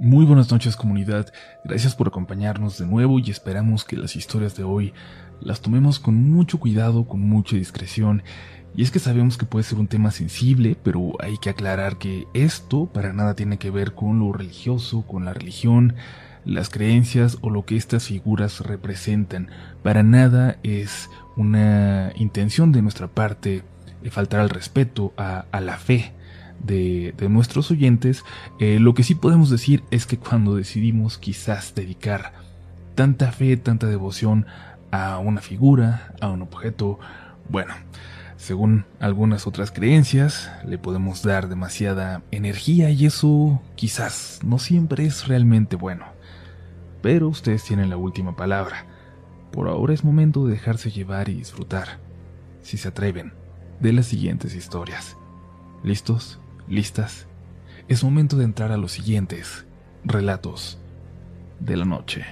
Muy buenas noches comunidad, gracias por acompañarnos de nuevo y esperamos que las historias de hoy las tomemos con mucho cuidado, con mucha discreción. Y es que sabemos que puede ser un tema sensible, pero hay que aclarar que esto para nada tiene que ver con lo religioso, con la religión, las creencias o lo que estas figuras representan. Para nada es una intención de nuestra parte faltar al respeto a, a la fe de, nuestros oyentes, eh, lo que sí podemos decir es que cuando decidimos quizás dedicar tanta fe, tanta devoción a una figura, a un objeto, bueno, según algunas otras creencias, le podemos dar demasiada energía y eso quizás no siempre es realmente bueno. Pero ustedes tienen la última palabra. Por ahora es momento de dejarse llevar y disfrutar, si se atreven, de las siguientes historias. ¿Listos? ¿Listas? Es momento de entrar a los siguientes relatos de la noche.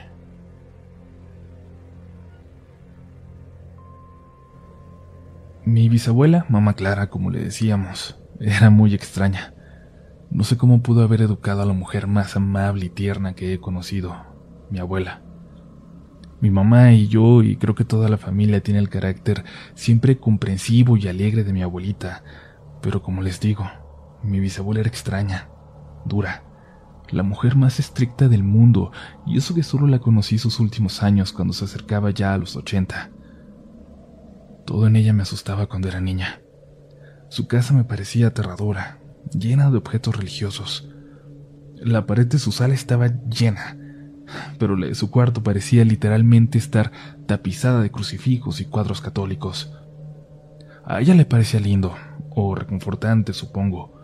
Mi bisabuela, mamá Clara, como le decíamos, era muy extraña. No sé cómo pudo haber educado a la mujer más amable y tierna que he conocido, mi abuela. Mi mamá y yo, y creo que toda la familia, tiene el carácter siempre comprensivo y alegre de mi abuelita, pero como les digo, mi bisabuela era extraña, dura, la mujer más estricta del mundo, y eso que solo la conocí sus últimos años cuando se acercaba ya a los ochenta. Todo en ella me asustaba cuando era niña. Su casa me parecía aterradora, llena de objetos religiosos. La pared de su sala estaba llena, pero la de su cuarto parecía literalmente estar tapizada de crucifijos y cuadros católicos. A ella le parecía lindo, o reconfortante, supongo,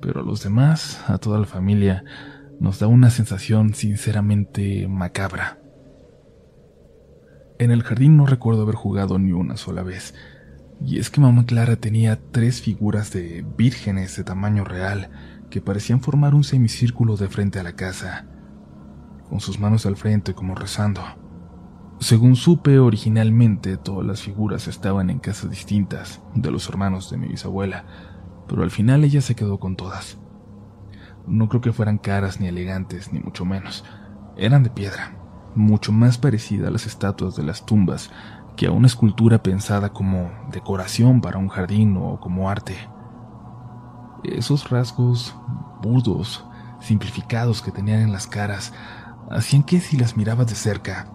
pero a los demás, a toda la familia, nos da una sensación sinceramente macabra. En el jardín no recuerdo haber jugado ni una sola vez, y es que mamá Clara tenía tres figuras de vírgenes de tamaño real que parecían formar un semicírculo de frente a la casa, con sus manos al frente como rezando. Según supe originalmente, todas las figuras estaban en casas distintas de los hermanos de mi bisabuela, pero al final ella se quedó con todas. No creo que fueran caras ni elegantes, ni mucho menos. Eran de piedra, mucho más parecida a las estatuas de las tumbas que a una escultura pensada como decoración para un jardín o como arte. Esos rasgos burdos, simplificados que tenían en las caras, hacían que si las mirabas de cerca,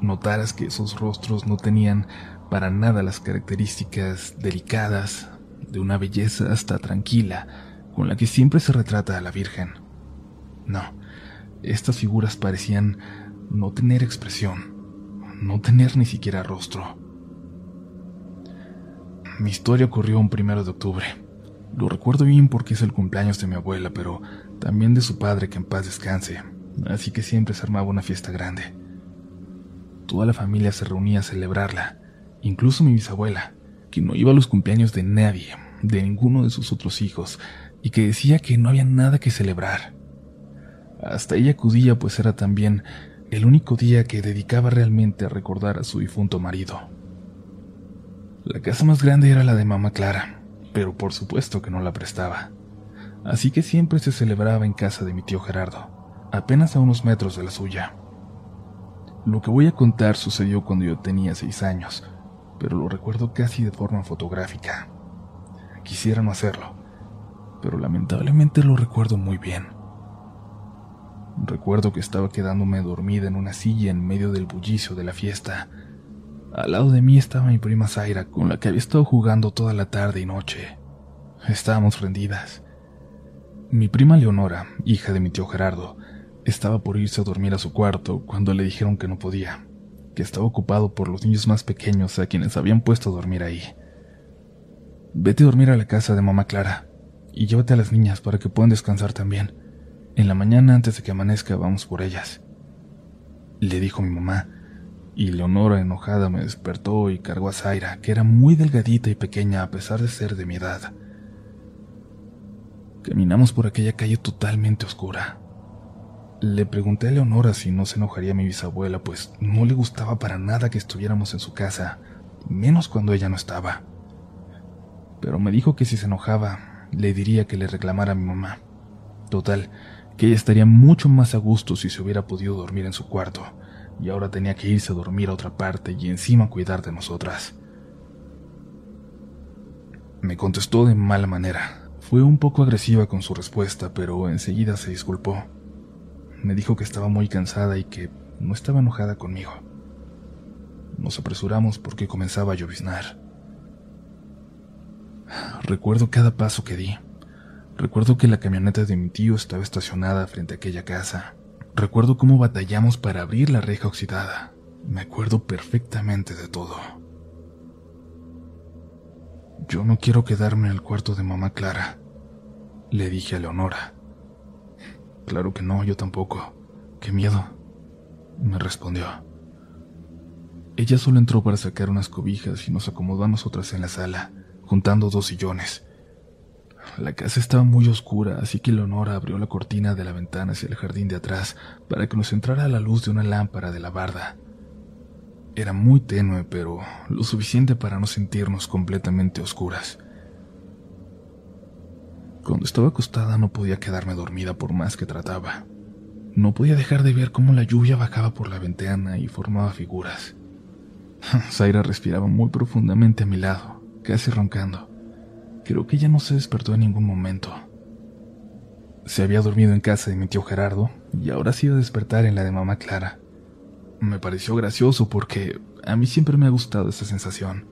notaras que esos rostros no tenían para nada las características delicadas, de una belleza hasta tranquila, con la que siempre se retrata a la Virgen. No, estas figuras parecían no tener expresión, no tener ni siquiera rostro. Mi historia ocurrió un primero de octubre. Lo recuerdo bien porque es el cumpleaños de mi abuela, pero también de su padre que en paz descanse, así que siempre se armaba una fiesta grande. Toda la familia se reunía a celebrarla, incluso mi bisabuela, que no iba a los cumpleaños de nadie, de ninguno de sus otros hijos, y que decía que no había nada que celebrar. Hasta ella acudía, pues era también el único día que dedicaba realmente a recordar a su difunto marido. La casa más grande era la de mamá Clara, pero por supuesto que no la prestaba. Así que siempre se celebraba en casa de mi tío Gerardo, apenas a unos metros de la suya. Lo que voy a contar sucedió cuando yo tenía seis años, pero lo recuerdo casi de forma fotográfica. Quisiera no hacerlo, pero lamentablemente lo recuerdo muy bien. Recuerdo que estaba quedándome dormida en una silla en medio del bullicio de la fiesta. Al lado de mí estaba mi prima Zaira, con la que había estado jugando toda la tarde y noche. Estábamos rendidas. Mi prima Leonora, hija de mi tío Gerardo, estaba por irse a dormir a su cuarto cuando le dijeron que no podía que estaba ocupado por los niños más pequeños a quienes habían puesto a dormir ahí. Vete a dormir a la casa de mamá Clara y llévate a las niñas para que puedan descansar también. En la mañana antes de que amanezca vamos por ellas. Le dijo mi mamá, y Leonora enojada me despertó y cargó a Zaira, que era muy delgadita y pequeña a pesar de ser de mi edad. Caminamos por aquella calle totalmente oscura. Le pregunté a Leonora si no se enojaría mi bisabuela, pues no le gustaba para nada que estuviéramos en su casa, menos cuando ella no estaba. Pero me dijo que si se enojaba, le diría que le reclamara a mi mamá. Total, que ella estaría mucho más a gusto si se hubiera podido dormir en su cuarto, y ahora tenía que irse a dormir a otra parte y encima cuidar de nosotras. Me contestó de mala manera. Fue un poco agresiva con su respuesta, pero enseguida se disculpó. Me dijo que estaba muy cansada y que no estaba enojada conmigo. Nos apresuramos porque comenzaba a lloviznar. Recuerdo cada paso que di. Recuerdo que la camioneta de mi tío estaba estacionada frente a aquella casa. Recuerdo cómo batallamos para abrir la reja oxidada. Me acuerdo perfectamente de todo. Yo no quiero quedarme en el cuarto de mamá Clara, le dije a Leonora. Claro que no, yo tampoco. Qué miedo, me respondió. Ella solo entró para sacar unas cobijas y nos acomodó a nosotras en la sala, juntando dos sillones. La casa estaba muy oscura, así que Leonora abrió la cortina de la ventana hacia el jardín de atrás para que nos entrara la luz de una lámpara de la barda. Era muy tenue, pero lo suficiente para no sentirnos completamente oscuras. Cuando estaba acostada no podía quedarme dormida por más que trataba. No podía dejar de ver cómo la lluvia bajaba por la ventana y formaba figuras. Zaira respiraba muy profundamente a mi lado, casi roncando. Creo que ella no se despertó en ningún momento. Se había dormido en casa de mi tío Gerardo y ahora se iba a despertar en la de mamá Clara. Me pareció gracioso porque a mí siempre me ha gustado esa sensación.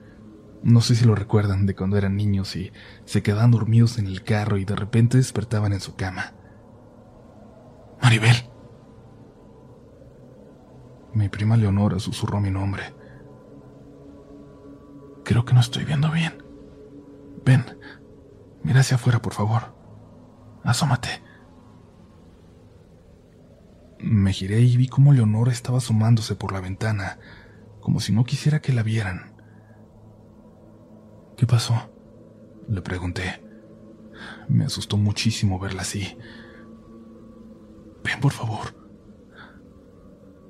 No sé si lo recuerdan de cuando eran niños y se quedaban dormidos en el carro y de repente despertaban en su cama. Maribel. Mi prima Leonora susurró mi nombre. Creo que no estoy viendo bien. Ven, mira hacia afuera, por favor. Asómate. Me giré y vi cómo Leonora estaba asomándose por la ventana, como si no quisiera que la vieran. ¿Qué pasó? Le pregunté. Me asustó muchísimo verla así. Ven, por favor.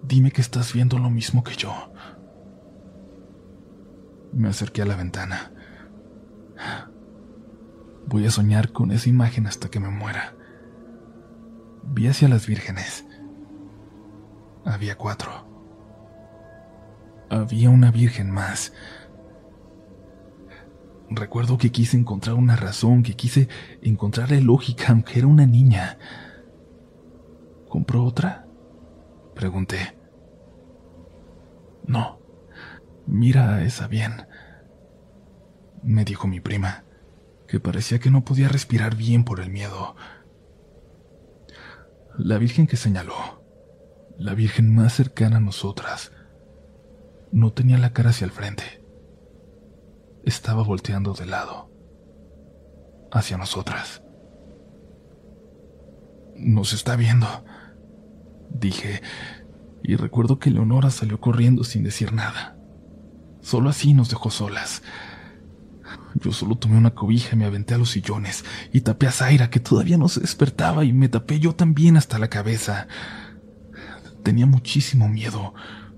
Dime que estás viendo lo mismo que yo. Me acerqué a la ventana. Voy a soñar con esa imagen hasta que me muera. Vi hacia las vírgenes. Había cuatro. Había una virgen más. Recuerdo que quise encontrar una razón, que quise encontrarle lógica, aunque era una niña. ¿Compró otra? Pregunté. No. Mira a esa bien, me dijo mi prima que parecía que no podía respirar bien por el miedo. La Virgen que señaló, la Virgen más cercana a nosotras, no tenía la cara hacia el frente. Estaba volteando de lado, hacia nosotras. Nos está viendo, dije, y recuerdo que Leonora salió corriendo sin decir nada. Solo así nos dejó solas. Yo solo tomé una cobija y me aventé a los sillones y tapé a Zaira, que todavía no se despertaba, y me tapé yo también hasta la cabeza. Tenía muchísimo miedo,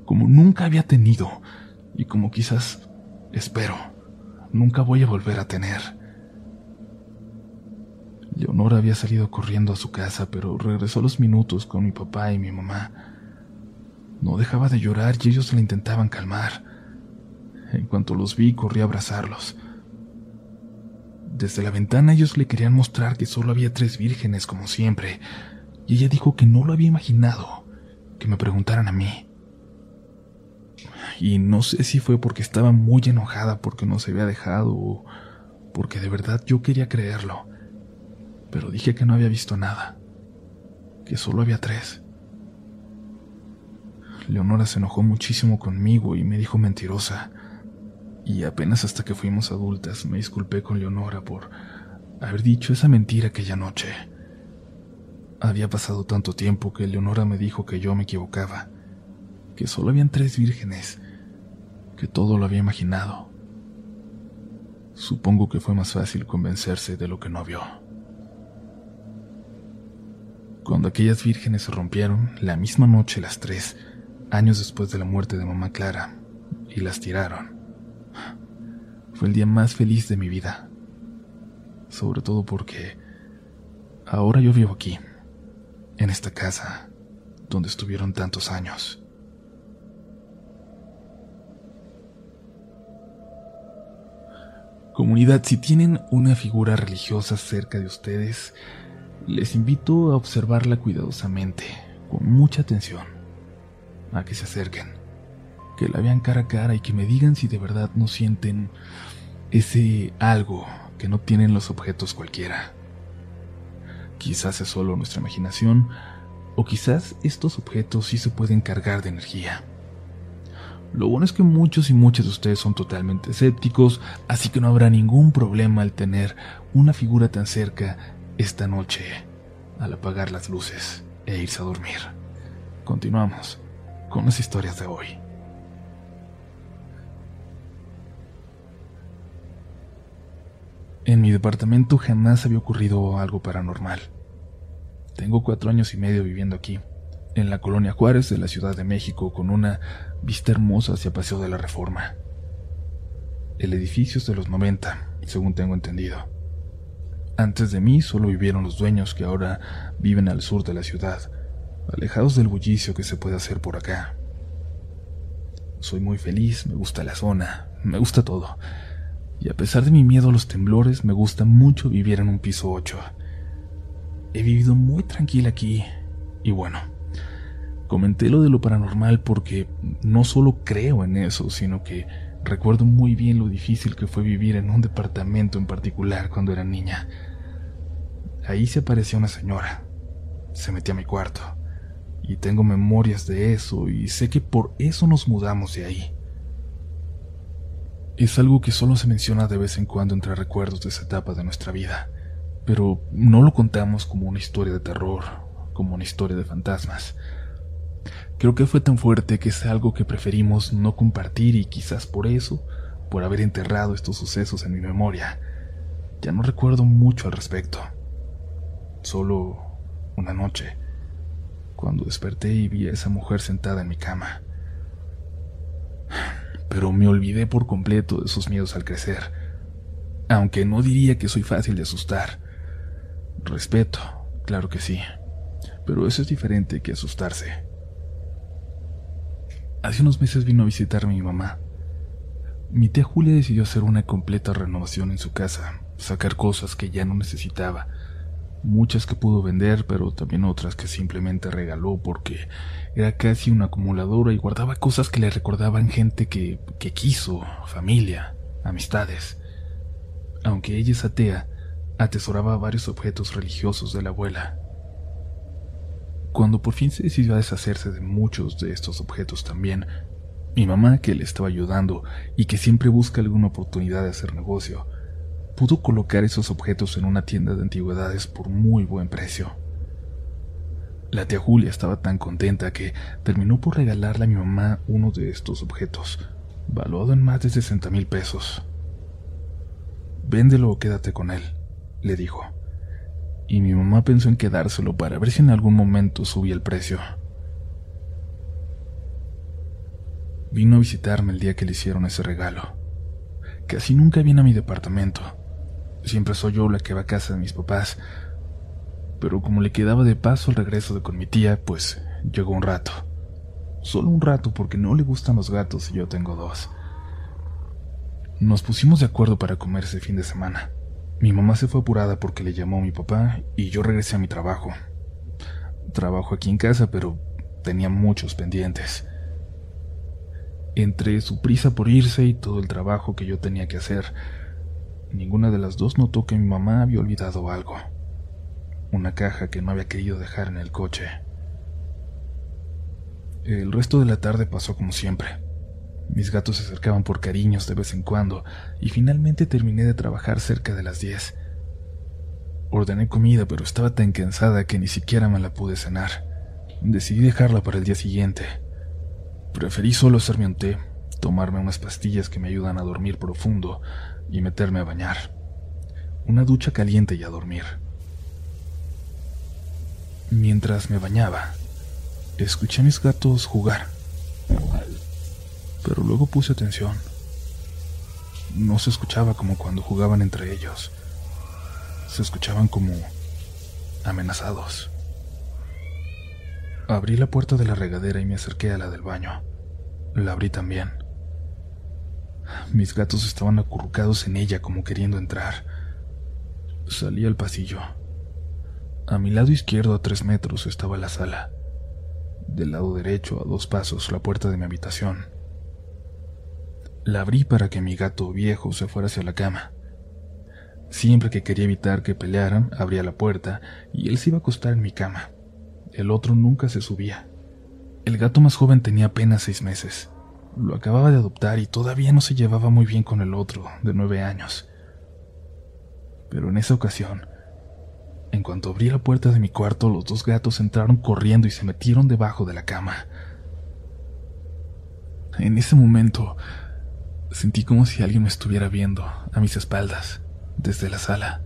como nunca había tenido, y como quizás, espero, nunca voy a volver a tener. Leonora había salido corriendo a su casa, pero regresó los minutos con mi papá y mi mamá. No dejaba de llorar y ellos la intentaban calmar. En cuanto los vi, corrí a abrazarlos. Desde la ventana ellos le querían mostrar que solo había tres vírgenes como siempre, y ella dijo que no lo había imaginado, que me preguntaran a mí. Y no sé si fue porque estaba muy enojada porque no se había dejado o porque de verdad yo quería creerlo, pero dije que no había visto nada, que solo había tres. Leonora se enojó muchísimo conmigo y me dijo mentirosa y apenas hasta que fuimos adultas me disculpé con Leonora por haber dicho esa mentira aquella noche. Había pasado tanto tiempo que Leonora me dijo que yo me equivocaba, que solo habían tres vírgenes, que todo lo había imaginado. Supongo que fue más fácil convencerse de lo que no vio. Cuando aquellas vírgenes se rompieron, la misma noche las tres, años después de la muerte de mamá Clara, y las tiraron. Fue el día más feliz de mi vida. Sobre todo porque ahora yo vivo aquí, en esta casa donde estuvieron tantos años. Comunidad, si tienen una figura religiosa cerca de ustedes, les invito a observarla cuidadosamente, con mucha atención, a que se acerquen, que la vean cara a cara y que me digan si de verdad no sienten ese algo que no tienen los objetos cualquiera. Quizás es solo nuestra imaginación, o quizás estos objetos sí se pueden cargar de energía. Lo bueno es que muchos y muchas de ustedes son totalmente escépticos, así que no habrá ningún problema al tener una figura tan cerca esta noche, al apagar las luces e irse a dormir. Continuamos con las historias de hoy. En mi departamento jamás había ocurrido algo paranormal. Tengo cuatro años y medio viviendo aquí, en la colonia Juárez de la Ciudad de México, con una vista hermosa hacia Paseo de la Reforma. El edificio es de los 90, según tengo entendido. Antes de mí solo vivieron los dueños que ahora viven al sur de la ciudad, alejados del bullicio que se puede hacer por acá. Soy muy feliz, me gusta la zona, me gusta todo. Y a pesar de mi miedo a los temblores, me gusta mucho vivir en un piso 8. He vivido muy tranquila aquí. Y bueno, comenté lo de lo paranormal porque no solo creo en eso, sino que recuerdo muy bien lo difícil que fue vivir en un departamento en particular cuando era niña. Ahí se apareció una señora. Se metía a mi cuarto. Y tengo memorias de eso y sé que por eso nos mudamos de ahí. Es algo que solo se menciona de vez en cuando entre recuerdos de esa etapa de nuestra vida, pero no lo contamos como una historia de terror, como una historia de fantasmas. Creo que fue tan fuerte que es algo que preferimos no compartir y quizás por eso, por haber enterrado estos sucesos en mi memoria, ya no recuerdo mucho al respecto. Solo una noche, cuando desperté y vi a esa mujer sentada en mi cama pero me olvidé por completo de sus miedos al crecer. Aunque no diría que soy fácil de asustar. Respeto, claro que sí, pero eso es diferente que asustarse. Hace unos meses vino a visitarme mi mamá. Mi tía Julia decidió hacer una completa renovación en su casa, sacar cosas que ya no necesitaba, muchas que pudo vender, pero también otras que simplemente regaló porque era casi una acumuladora y guardaba cosas que le recordaban gente que, que quiso, familia, amistades. Aunque ella es atea, atesoraba varios objetos religiosos de la abuela. Cuando por fin se decidió a deshacerse de muchos de estos objetos también, mi mamá, que le estaba ayudando y que siempre busca alguna oportunidad de hacer negocio, pudo colocar esos objetos en una tienda de antigüedades por muy buen precio. La tía Julia estaba tan contenta que terminó por regalarle a mi mamá uno de estos objetos, valuado en más de 60 mil pesos. Véndelo o quédate con él, le dijo. Y mi mamá pensó en quedárselo para ver si en algún momento subía el precio. Vino a visitarme el día que le hicieron ese regalo. Casi nunca viene a mi departamento. Siempre soy yo la que va a casa de mis papás, pero como le quedaba de paso el regreso de con mi tía, pues llegó un rato. Solo un rato porque no le gustan los gatos y yo tengo dos. Nos pusimos de acuerdo para comer ese fin de semana. Mi mamá se fue apurada porque le llamó mi papá y yo regresé a mi trabajo. Trabajo aquí en casa, pero tenía muchos pendientes. Entre su prisa por irse y todo el trabajo que yo tenía que hacer, ninguna de las dos notó que mi mamá había olvidado algo una caja que no había querido dejar en el coche. El resto de la tarde pasó como siempre. Mis gatos se acercaban por cariños de vez en cuando y finalmente terminé de trabajar cerca de las 10. Ordené comida, pero estaba tan cansada que ni siquiera me la pude cenar. Decidí dejarla para el día siguiente. Preferí solo hacerme un té, tomarme unas pastillas que me ayudan a dormir profundo y meterme a bañar. Una ducha caliente y a dormir. Mientras me bañaba, escuché a mis gatos jugar. Pero luego puse atención. No se escuchaba como cuando jugaban entre ellos. Se escuchaban como amenazados. Abrí la puerta de la regadera y me acerqué a la del baño. La abrí también. Mis gatos estaban acurrucados en ella como queriendo entrar. Salí al pasillo. A mi lado izquierdo, a tres metros, estaba la sala. Del lado derecho, a dos pasos, la puerta de mi habitación. La abrí para que mi gato viejo se fuera hacia la cama. Siempre que quería evitar que pelearan, abría la puerta y él se iba a acostar en mi cama. El otro nunca se subía. El gato más joven tenía apenas seis meses. Lo acababa de adoptar y todavía no se llevaba muy bien con el otro, de nueve años. Pero en esa ocasión, en cuanto abrí la puerta de mi cuarto, los dos gatos entraron corriendo y se metieron debajo de la cama. En ese momento, sentí como si alguien me estuviera viendo a mis espaldas desde la sala,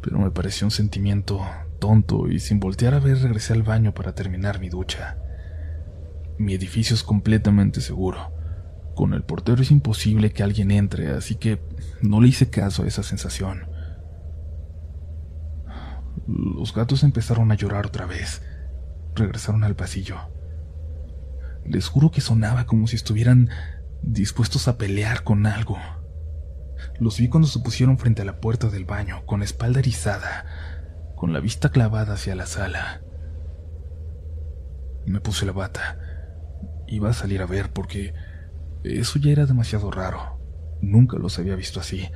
pero me pareció un sentimiento tonto y sin voltear a ver regresé al baño para terminar mi ducha. Mi edificio es completamente seguro. Con el portero es imposible que alguien entre, así que no le hice caso a esa sensación. Los gatos empezaron a llorar otra vez. Regresaron al pasillo. Les juro que sonaba como si estuvieran dispuestos a pelear con algo. Los vi cuando se pusieron frente a la puerta del baño, con la espalda erizada, con la vista clavada hacia la sala. Me puse la bata. Iba a salir a ver porque eso ya era demasiado raro. Nunca los había visto así,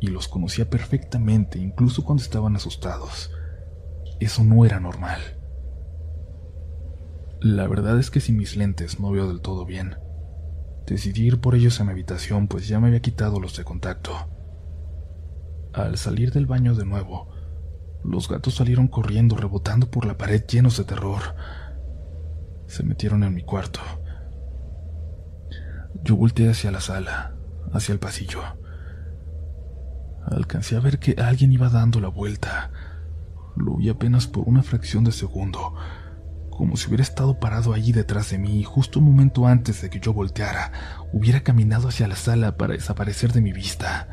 y los conocía perfectamente, incluso cuando estaban asustados. Eso no era normal. La verdad es que sin mis lentes no veo del todo bien. Decidí ir por ellos a mi habitación, pues ya me había quitado los de contacto. Al salir del baño de nuevo, los gatos salieron corriendo, rebotando por la pared llenos de terror. Se metieron en mi cuarto. Yo volteé hacia la sala, hacia el pasillo. Alcancé a ver que alguien iba dando la vuelta. Lo vi apenas por una fracción de segundo como si hubiera estado parado allí detrás de mí y justo un momento antes de que yo volteara, hubiera caminado hacia la sala para desaparecer de mi vista.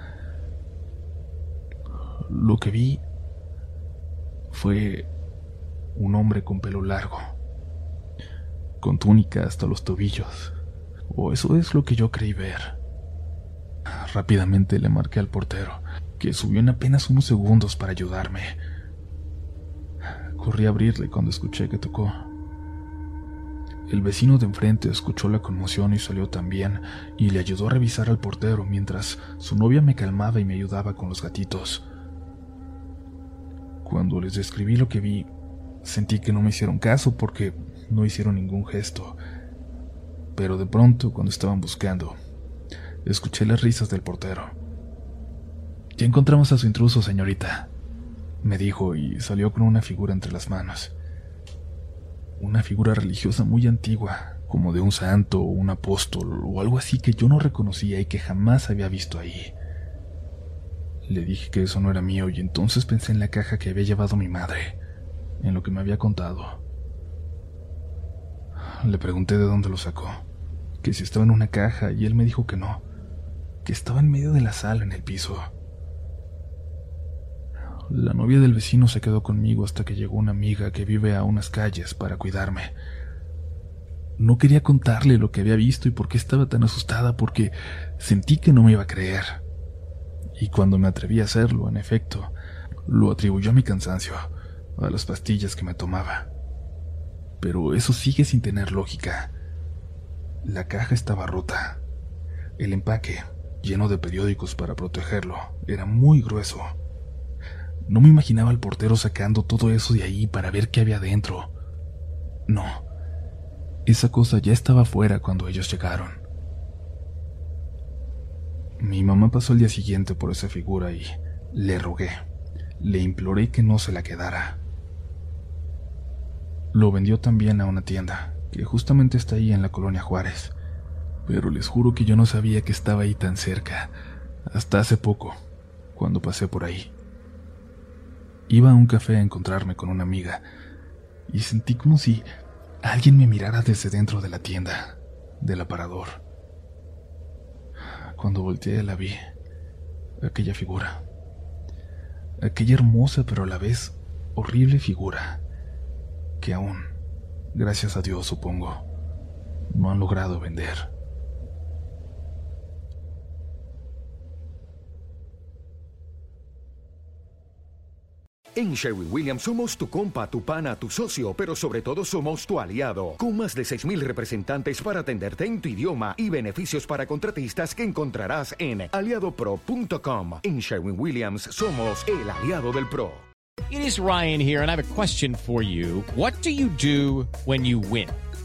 Lo que vi fue un hombre con pelo largo, con túnica hasta los tobillos, o eso es lo que yo creí ver. Rápidamente le marqué al portero, que subió en apenas unos segundos para ayudarme. Corrí a abrirle cuando escuché que tocó. El vecino de enfrente escuchó la conmoción y salió también y le ayudó a revisar al portero mientras su novia me calmaba y me ayudaba con los gatitos. Cuando les describí lo que vi, sentí que no me hicieron caso porque no hicieron ningún gesto. Pero de pronto, cuando estaban buscando, escuché las risas del portero. Ya encontramos a su intruso, señorita, me dijo y salió con una figura entre las manos una figura religiosa muy antigua, como de un santo o un apóstol o algo así que yo no reconocía y que jamás había visto ahí. Le dije que eso no era mío y entonces pensé en la caja que había llevado mi madre, en lo que me había contado. Le pregunté de dónde lo sacó, que si estaba en una caja y él me dijo que no, que estaba en medio de la sala en el piso. La novia del vecino se quedó conmigo hasta que llegó una amiga que vive a unas calles para cuidarme. No quería contarle lo que había visto y por qué estaba tan asustada porque sentí que no me iba a creer. Y cuando me atreví a hacerlo, en efecto, lo atribuyó a mi cansancio, a las pastillas que me tomaba. Pero eso sigue sin tener lógica. La caja estaba rota. El empaque, lleno de periódicos para protegerlo, era muy grueso. No me imaginaba al portero sacando todo eso de ahí para ver qué había dentro. No, esa cosa ya estaba fuera cuando ellos llegaron. Mi mamá pasó el día siguiente por esa figura y le rogué, le imploré que no se la quedara. Lo vendió también a una tienda, que justamente está ahí en la colonia Juárez, pero les juro que yo no sabía que estaba ahí tan cerca, hasta hace poco, cuando pasé por ahí. Iba a un café a encontrarme con una amiga y sentí como si alguien me mirara desde dentro de la tienda, del aparador. Cuando volteé la vi, aquella figura, aquella hermosa pero a la vez horrible figura, que aún Gracias a Dios, supongo. No han logrado vender. En Sherwin Williams somos tu compa, tu pana, tu socio, pero sobre todo somos tu aliado, con más de 6.000 representantes para atenderte en tu idioma y beneficios para contratistas que encontrarás en aliadopro.com. En Sherwin Williams somos el aliado del PRO. It is Ryan here, and I have a question for you. What do you do when you win?